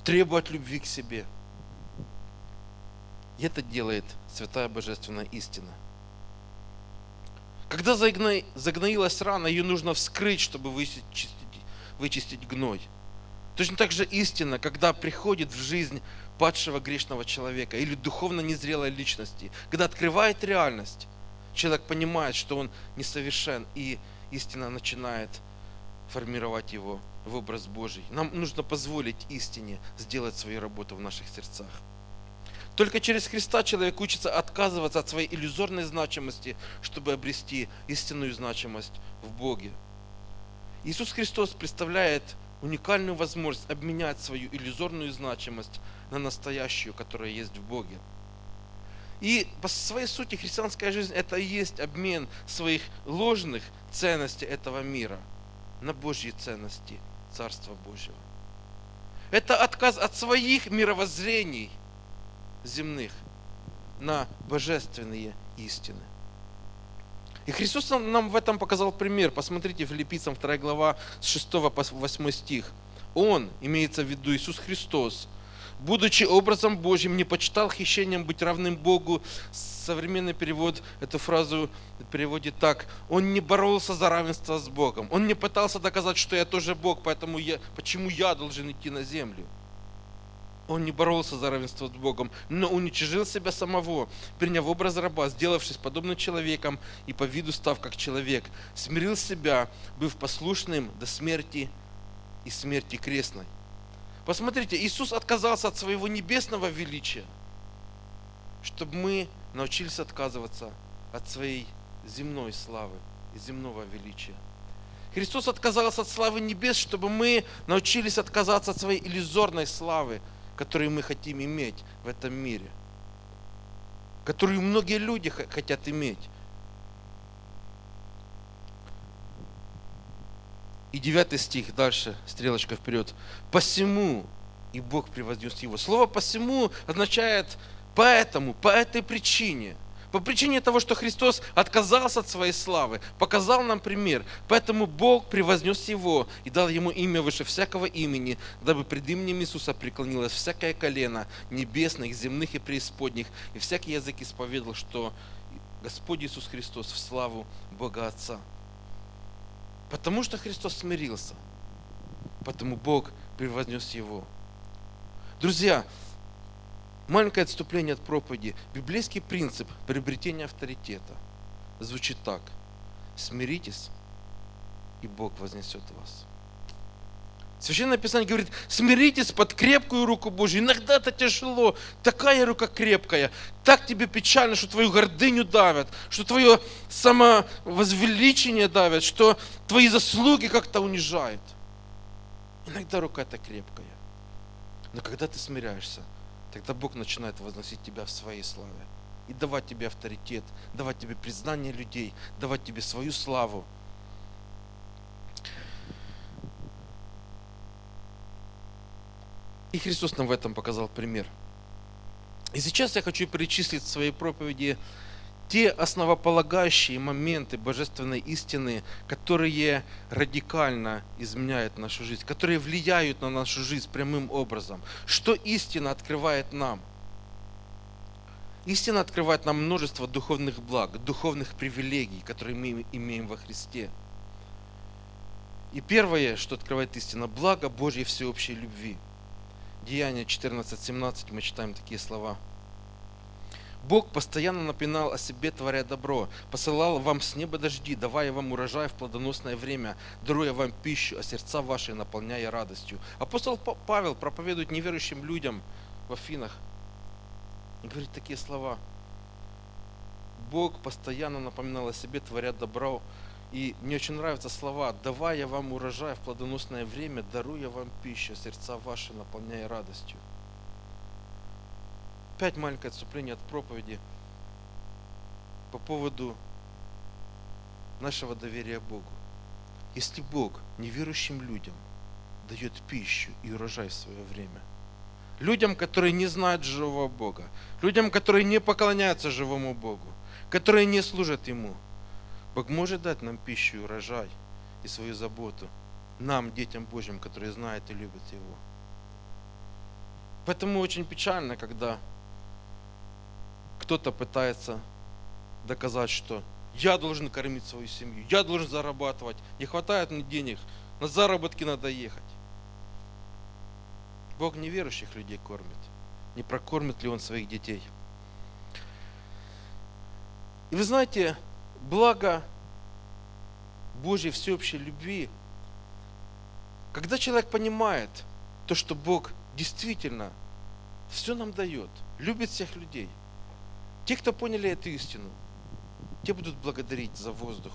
требовать любви к себе. И это делает святая божественная истина. Когда загно... загноилась рана, ее нужно вскрыть, чтобы вычистить, вычистить гной. Точно так же истина, когда приходит в жизнь падшего грешного человека или духовно незрелой личности, когда открывает реальность, человек понимает, что он несовершен, и истина начинает формировать его в образ Божий. Нам нужно позволить истине сделать свою работу в наших сердцах. Только через Христа человек учится отказываться от своей иллюзорной значимости, чтобы обрести истинную значимость в Боге. Иисус Христос представляет уникальную возможность обменять свою иллюзорную значимость на настоящую, которая есть в Боге. И по своей сути христианская жизнь это и есть обмен своих ложных ценностей этого мира на Божьи ценности Царства Божьего. Это отказ от своих мировоззрений – земных на божественные истины. И Христос нам в этом показал пример. Посмотрите, Филиппийцам 2 глава с 6 по 8 стих. Он, имеется в виду Иисус Христос, будучи образом Божьим, не почитал хищением быть равным Богу. Современный перевод эту фразу переводит так. Он не боролся за равенство с Богом. Он не пытался доказать, что я тоже Бог, поэтому я, почему я должен идти на землю. Он не боролся за равенство с Богом, но уничижил себя самого, приняв образ раба, сделавшись подобным человеком и по виду став как человек, смирил себя, быв послушным до смерти и смерти крестной. Посмотрите, Иисус отказался от своего небесного величия, чтобы мы научились отказываться от своей земной славы и земного величия. Христос отказался от славы небес, чтобы мы научились отказаться от своей иллюзорной славы, которые мы хотим иметь в этом мире, которую многие люди хотят иметь. И девятый стих, дальше, стрелочка вперед. «Посему и Бог превознес его». Слово «посему» означает «поэтому», «по этой причине». По причине того, что Христос отказался от своей славы, показал нам пример. Поэтому Бог превознес его и дал ему имя выше всякого имени, дабы пред именем Иисуса преклонилось всякое колено небесных, земных и преисподних, и всякий язык исповедал, что Господь Иисус Христос в славу Бога Отца. Потому что Христос смирился, потому Бог превознес его. Друзья, Маленькое отступление от проповеди. Библейский принцип приобретения авторитета звучит так. Смиритесь, и Бог вознесет вас. Священное Писание говорит, смиритесь под крепкую руку Божью. Иногда это тяжело, такая рука крепкая, так тебе печально, что твою гордыню давят, что твое самовозвеличение давят, что твои заслуги как-то унижают. Иногда рука это крепкая. Но когда ты смиряешься, тогда Бог начинает возносить тебя в своей славе и давать тебе авторитет, давать тебе признание людей, давать тебе свою славу. И Христос нам в этом показал пример. И сейчас я хочу перечислить в своей проповеди те основополагающие моменты божественной истины, которые радикально изменяют нашу жизнь, которые влияют на нашу жизнь прямым образом. Что истина открывает нам? Истина открывает нам множество духовных благ, духовных привилегий, которые мы имеем во Христе. И первое, что открывает истина, благо Божьей всеобщей любви. Деяние 14.17 мы читаем такие слова – Бог постоянно напоминал о себе, творя добро, посылал вам с неба дожди, давая вам урожай в плодоносное время, даруя вам пищу, а сердца ваши наполняя радостью. Апостол Павел проповедует неверующим людям в Афинах и говорит такие слова. Бог постоянно напоминал о себе, творя добро, и мне очень нравятся слова, давая вам урожай в плодоносное время, даруя вам пищу, а сердца ваши наполняя радостью опять маленькое отступление от проповеди по поводу нашего доверия Богу. Если Бог неверующим людям дает пищу и урожай в свое время, людям, которые не знают живого Бога, людям, которые не поклоняются живому Богу, которые не служат Ему, Бог может дать нам пищу и урожай и свою заботу нам, детям Божьим, которые знают и любят Его. Поэтому очень печально, когда кто-то пытается доказать, что я должен кормить свою семью, я должен зарабатывать, не хватает мне денег, на заработки надо ехать. Бог неверующих людей кормит. Не прокормит ли Он своих детей? И вы знаете, благо Божьей всеобщей любви, когда человек понимает то, что Бог действительно все нам дает, любит всех людей, те, кто поняли эту истину, те будут благодарить за воздух,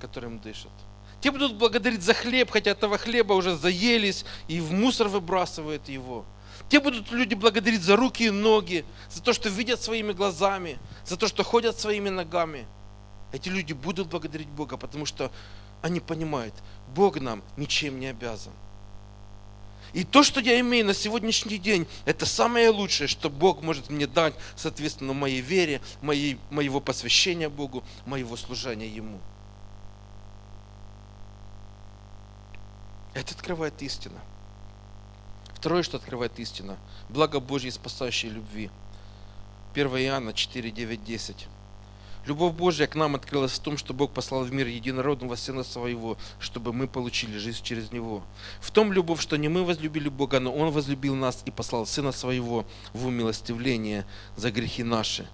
которым дышат. Те будут благодарить за хлеб, хотя этого хлеба уже заелись и в мусор выбрасывают его. Те будут люди благодарить за руки и ноги, за то, что видят своими глазами, за то, что ходят своими ногами. Эти люди будут благодарить Бога, потому что они понимают, Бог нам ничем не обязан. И то, что я имею на сегодняшний день, это самое лучшее, что Бог может мне дать, соответственно, моей вере, моей, моего посвящения Богу, моего служения Ему. Это открывает истина. Второе, что открывает истина, благо Божьей спасающей любви. 1 Иоанна 4, 9, 10. Любовь Божья к нам открылась в том, что Бог послал в мир единородного Сына Своего, чтобы мы получили жизнь через Него. В том любовь, что не мы возлюбили Бога, но Он возлюбил нас и послал Сына Своего в умилостивление за грехи наши.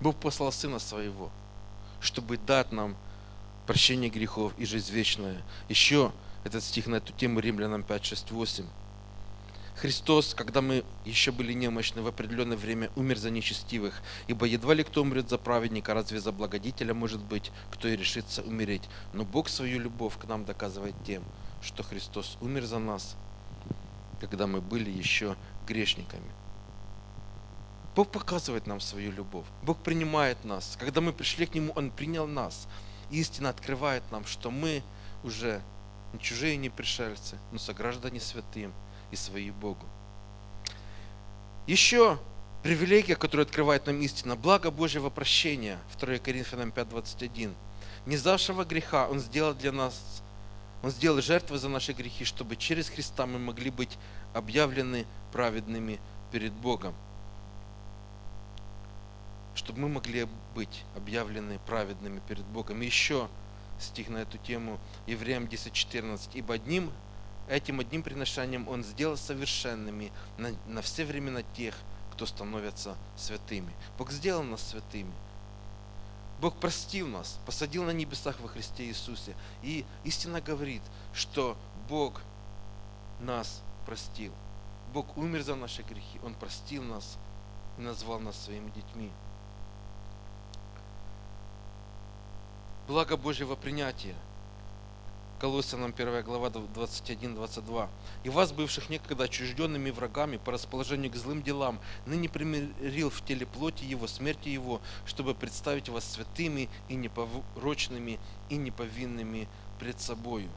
Бог послал Сына Своего, чтобы дать нам прощение грехов и жизнь вечная. Еще этот стих на эту тему Римлянам 5, 6, 8. Христос, когда мы еще были немощны, в определенное время умер за нечестивых, ибо едва ли кто умрет за праведника, разве за благодетеля может быть, кто и решится умереть. Но Бог свою любовь к нам доказывает тем, что Христос умер за нас, когда мы были еще грешниками. Бог показывает нам свою любовь. Бог принимает нас. Когда мы пришли к Нему, Он принял нас. Истина открывает нам, что мы уже не чужие, не пришельцы, но сограждане святым и свои Богу. Еще привилегия, которую открывает нам истина, благо Божьего прощения, 2 Коринфянам 5.21. Не завшего греха Он сделал для нас, Он сделал жертвы за наши грехи, чтобы через Христа мы могли быть объявлены праведными перед Богом. Чтобы мы могли быть объявлены праведными перед Богом. И еще стих на эту тему, Евреям 10.14. «Ибо одним этим одним приношением Он сделал совершенными на, на все времена тех, кто становятся святыми. Бог сделал нас святыми. Бог простил нас, посадил на небесах во Христе Иисусе. И истина говорит, что Бог нас простил. Бог умер за наши грехи, Он простил нас и назвал нас своими детьми. Благо Божьего принятия – Колоссянам 1 глава 21-22. «И вас, бывших некогда отчужденными врагами по расположению к злым делам, ныне примирил в теле плоти его, смерти его, чтобы представить вас святыми и непорочными и неповинными пред собою».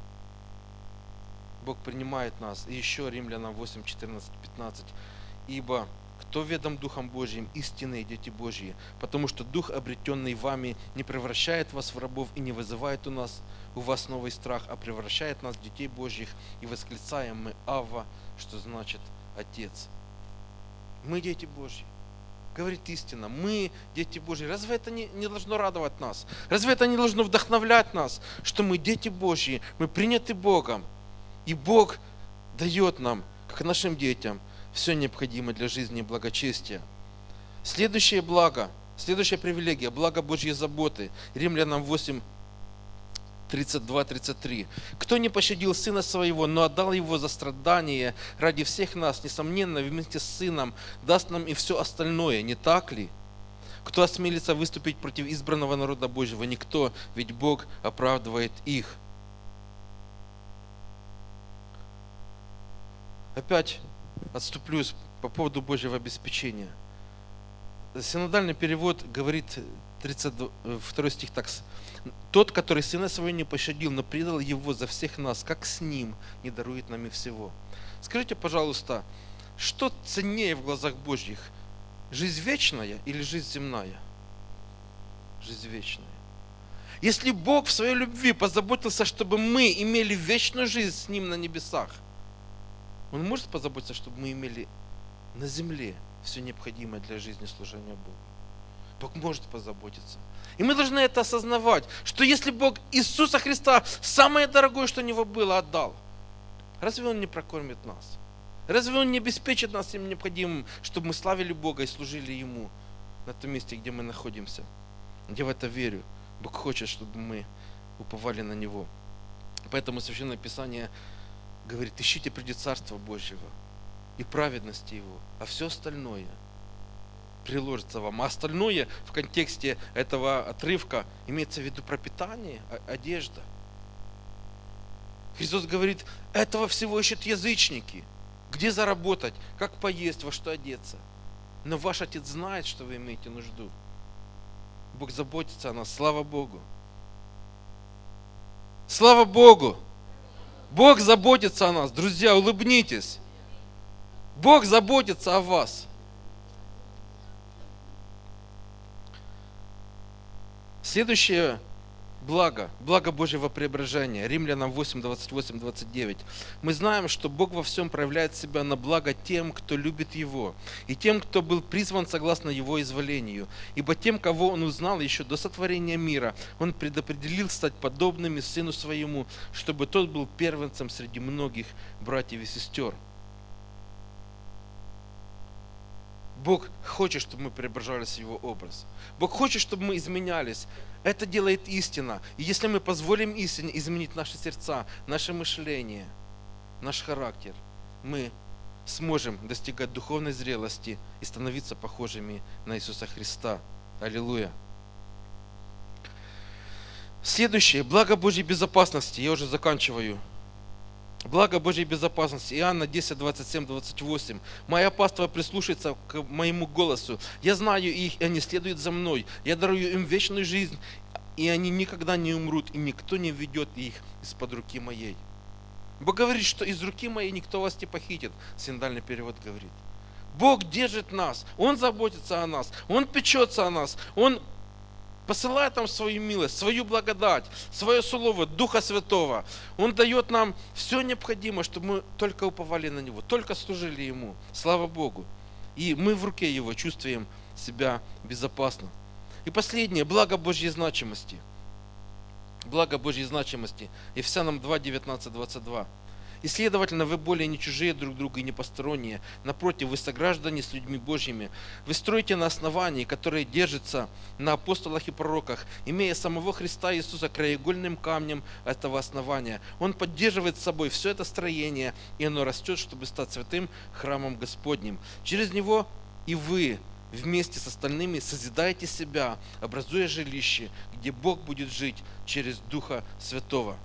Бог принимает нас. И еще Римлянам 8, 14, 15. «Ибо кто ведом Духом Божьим, истинные дети Божьи, потому что Дух, обретенный вами, не превращает вас в рабов и не вызывает у нас у вас новый страх, а превращает нас в детей Божьих, и восклицаем мы Ава, что значит Отец. Мы дети Божьи. Говорит истина, мы дети Божьи. Разве это не, не должно радовать нас? Разве это не должно вдохновлять нас, что мы дети Божьи, мы приняты Богом, и Бог дает нам, как нашим детям, все необходимое для жизни и благочестия. Следующее благо, следующая привилегия, благо Божьей заботы. Римлянам 8, 32-33. «Кто не пощадил Сына Своего, но отдал Его за страдание ради всех нас, несомненно, вместе с Сыном даст нам и все остальное, не так ли? Кто осмелится выступить против избранного народа Божьего? Никто, ведь Бог оправдывает их». Опять отступлюсь по поводу Божьего обеспечения. Синодальный перевод говорит 32 стих так. Тот, который сына своего не пощадил, но предал его за всех нас, как с ним не дарует нам и всего. Скажите, пожалуйста, что ценнее в глазах Божьих? Жизнь вечная или жизнь земная? Жизнь вечная. Если Бог в своей любви позаботился, чтобы мы имели вечную жизнь с Ним на небесах, Он может позаботиться, чтобы мы имели на земле все необходимое для жизни служения Богу. Бог может позаботиться. И мы должны это осознавать, что если Бог Иисуса Христа самое дорогое, что у Него было, отдал, разве Он не прокормит нас? Разве Он не обеспечит нас всем необходимым, чтобы мы славили Бога и служили Ему на том месте, где мы находимся? Я в это верю. Бог хочет, чтобы мы уповали на Него. Поэтому Священное Писание говорит, ищите прежде Царство Божьего и праведности Его, а все остальное приложится вам. А остальное в контексте этого отрывка имеется в виду пропитание, одежда. Христос говорит, этого всего ищут язычники. Где заработать, как поесть, во что одеться. Но ваш Отец знает, что вы имеете нужду. Бог заботится о нас, слава Богу. Слава Богу! Бог заботится о нас. Друзья, улыбнитесь. Бог заботится о вас. Следующее благо, благо Божьего преображения. Римлянам 8, 28, 29. Мы знаем, что Бог во всем проявляет себя на благо тем, кто любит Его, и тем, кто был призван согласно Его изволению. Ибо тем, кого Он узнал еще до сотворения мира, Он предопределил стать подобными Сыну Своему, чтобы Тот был первенцем среди многих братьев и сестер. Бог хочет, чтобы мы преображались в Его образ. Бог хочет, чтобы мы изменялись. Это делает истина. И если мы позволим истине изменить наши сердца, наше мышление, наш характер, мы сможем достигать духовной зрелости и становиться похожими на Иисуса Христа. Аллилуйя. Следующее. Благо Божьей безопасности. Я уже заканчиваю. Благо Божьей безопасности. Иоанна 10, 27, 28. Моя паства прислушается к моему голосу. Я знаю их, и они следуют за мной. Я дарую им вечную жизнь, и они никогда не умрут, и никто не ведет их из-под руки моей. Бог говорит, что из руки моей никто вас не похитит. Синдальный перевод говорит. Бог держит нас, Он заботится о нас, Он печется о нас, Он посылает нам свою милость, свою благодать, свое слово, Духа Святого. Он дает нам все необходимое, чтобы мы только уповали на Него, только служили Ему. Слава Богу. И мы в руке Его чувствуем себя безопасно. И последнее, благо Божьей значимости. Благо Божьей значимости. Ефесянам 2, 19, 22. И, следовательно, вы более не чужие друг друга и не посторонние. Напротив, вы сограждане с людьми Божьими. Вы строите на основании, которое держится на апостолах и пророках, имея самого Христа Иисуса краеугольным камнем этого основания. Он поддерживает с собой все это строение, и оно растет, чтобы стать святым храмом Господним. Через него и вы вместе с остальными созидаете себя, образуя жилище, где Бог будет жить через Духа Святого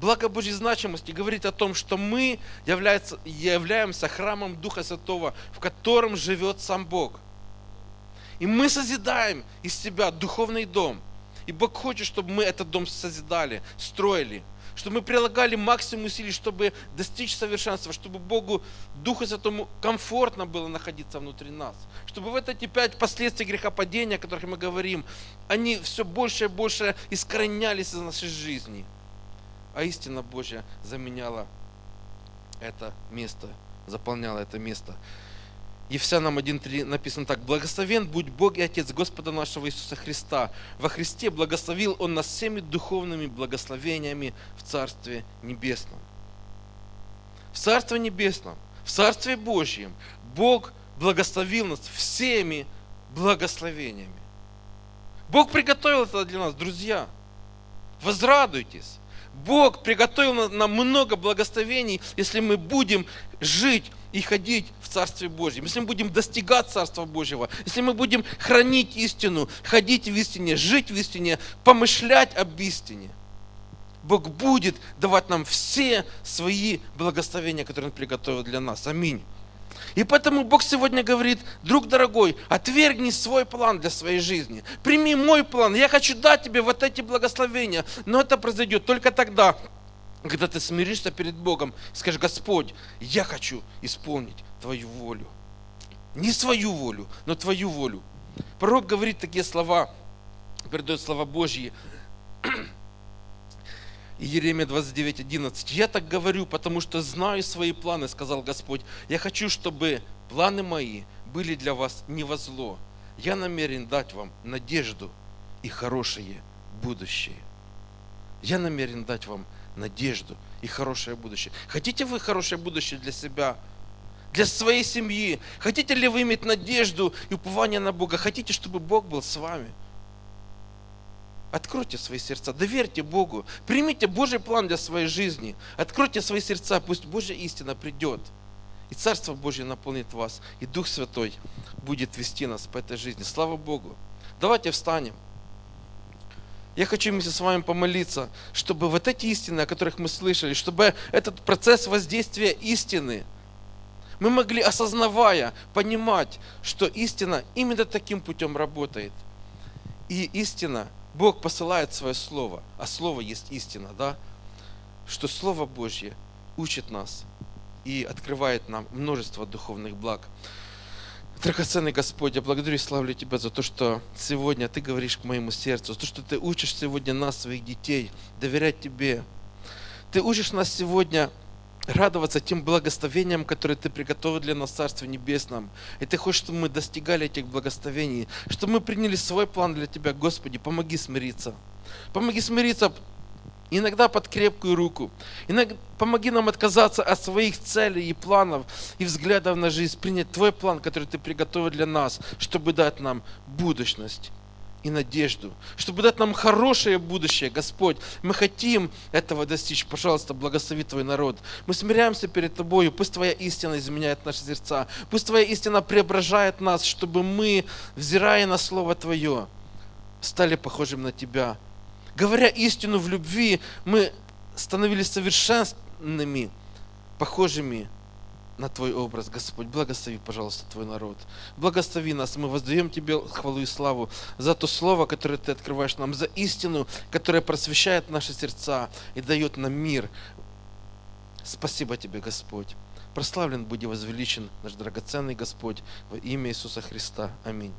благо Божьей значимости говорит о том, что мы является, являемся храмом Духа Святого, в котором живет сам Бог. И мы созидаем из себя духовный дом. И Бог хочет, чтобы мы этот дом созидали, строили, чтобы мы прилагали максимум усилий, чтобы достичь совершенства, чтобы Богу, Духу Святому комфортно было находиться внутри нас. Чтобы в эти пять последствий грехопадения, о которых мы говорим, они все больше и больше искоренялись из нашей жизни – а истина Божья заменяла это место, заполняла это место. Ефесянам 1.3 написано так. «Благословен будь Бог и Отец Господа нашего Иисуса Христа. Во Христе благословил Он нас всеми духовными благословениями в Царстве Небесном». В Царстве Небесном, в Царстве Божьем Бог благословил нас всеми благословениями. Бог приготовил это для нас, друзья. Возрадуйтесь. Бог приготовил нам много благословений, если мы будем жить и ходить в Царстве Божьем, если мы будем достигать Царства Божьего, если мы будем хранить истину, ходить в истине, жить в истине, помышлять об истине. Бог будет давать нам все свои благословения, которые Он приготовил для нас. Аминь. И поэтому Бог сегодня говорит, друг дорогой, отвергни свой план для своей жизни. Прими мой план. Я хочу дать тебе вот эти благословения. Но это произойдет только тогда, когда ты смиришься перед Богом скажешь, Господь, я хочу исполнить Твою волю. Не свою волю, но Твою волю. Пророк говорит такие слова, передает слова Божьи. Еремия 29, 11. «Я так говорю, потому что знаю свои планы, сказал Господь. Я хочу, чтобы планы мои были для вас не во зло. Я намерен дать вам надежду и хорошее будущее. Я намерен дать вам надежду и хорошее будущее. Хотите вы хорошее будущее для себя, для своей семьи? Хотите ли вы иметь надежду и упование на Бога? Хотите, чтобы Бог был с вами? Откройте свои сердца, доверьте Богу, примите Божий план для своей жизни, откройте свои сердца, пусть Божья истина придет, и Царство Божье наполнит вас, и Дух Святой будет вести нас по этой жизни. Слава Богу! Давайте встанем. Я хочу вместе с вами помолиться, чтобы вот эти истины, о которых мы слышали, чтобы этот процесс воздействия истины, мы могли, осознавая, понимать, что истина именно таким путем работает. И истина – Бог посылает свое Слово, а Слово есть истина, да? Что Слово Божье учит нас и открывает нам множество духовных благ. Драгоценный Господь, я благодарю и славлю Тебя за то, что сегодня Ты говоришь к моему сердцу, за то, что Ты учишь сегодня нас, своих детей, доверять Тебе. Ты учишь нас сегодня радоваться тем благословениям, которые Ты приготовил для нас в Царстве Небесном. И Ты хочешь, чтобы мы достигали этих благословений, чтобы мы приняли свой план для Тебя. Господи, помоги смириться. Помоги смириться иногда под крепкую руку. Иногда помоги нам отказаться от своих целей и планов и взглядов на жизнь, принять Твой план, который Ты приготовил для нас, чтобы дать нам будущность и надежду, чтобы дать нам хорошее будущее, Господь. Мы хотим этого достичь. Пожалуйста, благослови Твой народ. Мы смиряемся перед Тобою. Пусть Твоя истина изменяет наши сердца. Пусть Твоя истина преображает нас, чтобы мы, взирая на Слово Твое, стали похожим на Тебя. Говоря истину в любви, мы становились совершенными, похожими на Твой образ, Господь. Благослови, пожалуйста, Твой народ. Благослови нас. Мы воздаем Тебе хвалу и славу за то слово, которое Ты открываешь нам, за истину, которая просвещает наши сердца и дает нам мир. Спасибо Тебе, Господь. Прославлен будь и возвеличен наш драгоценный Господь во имя Иисуса Христа. Аминь.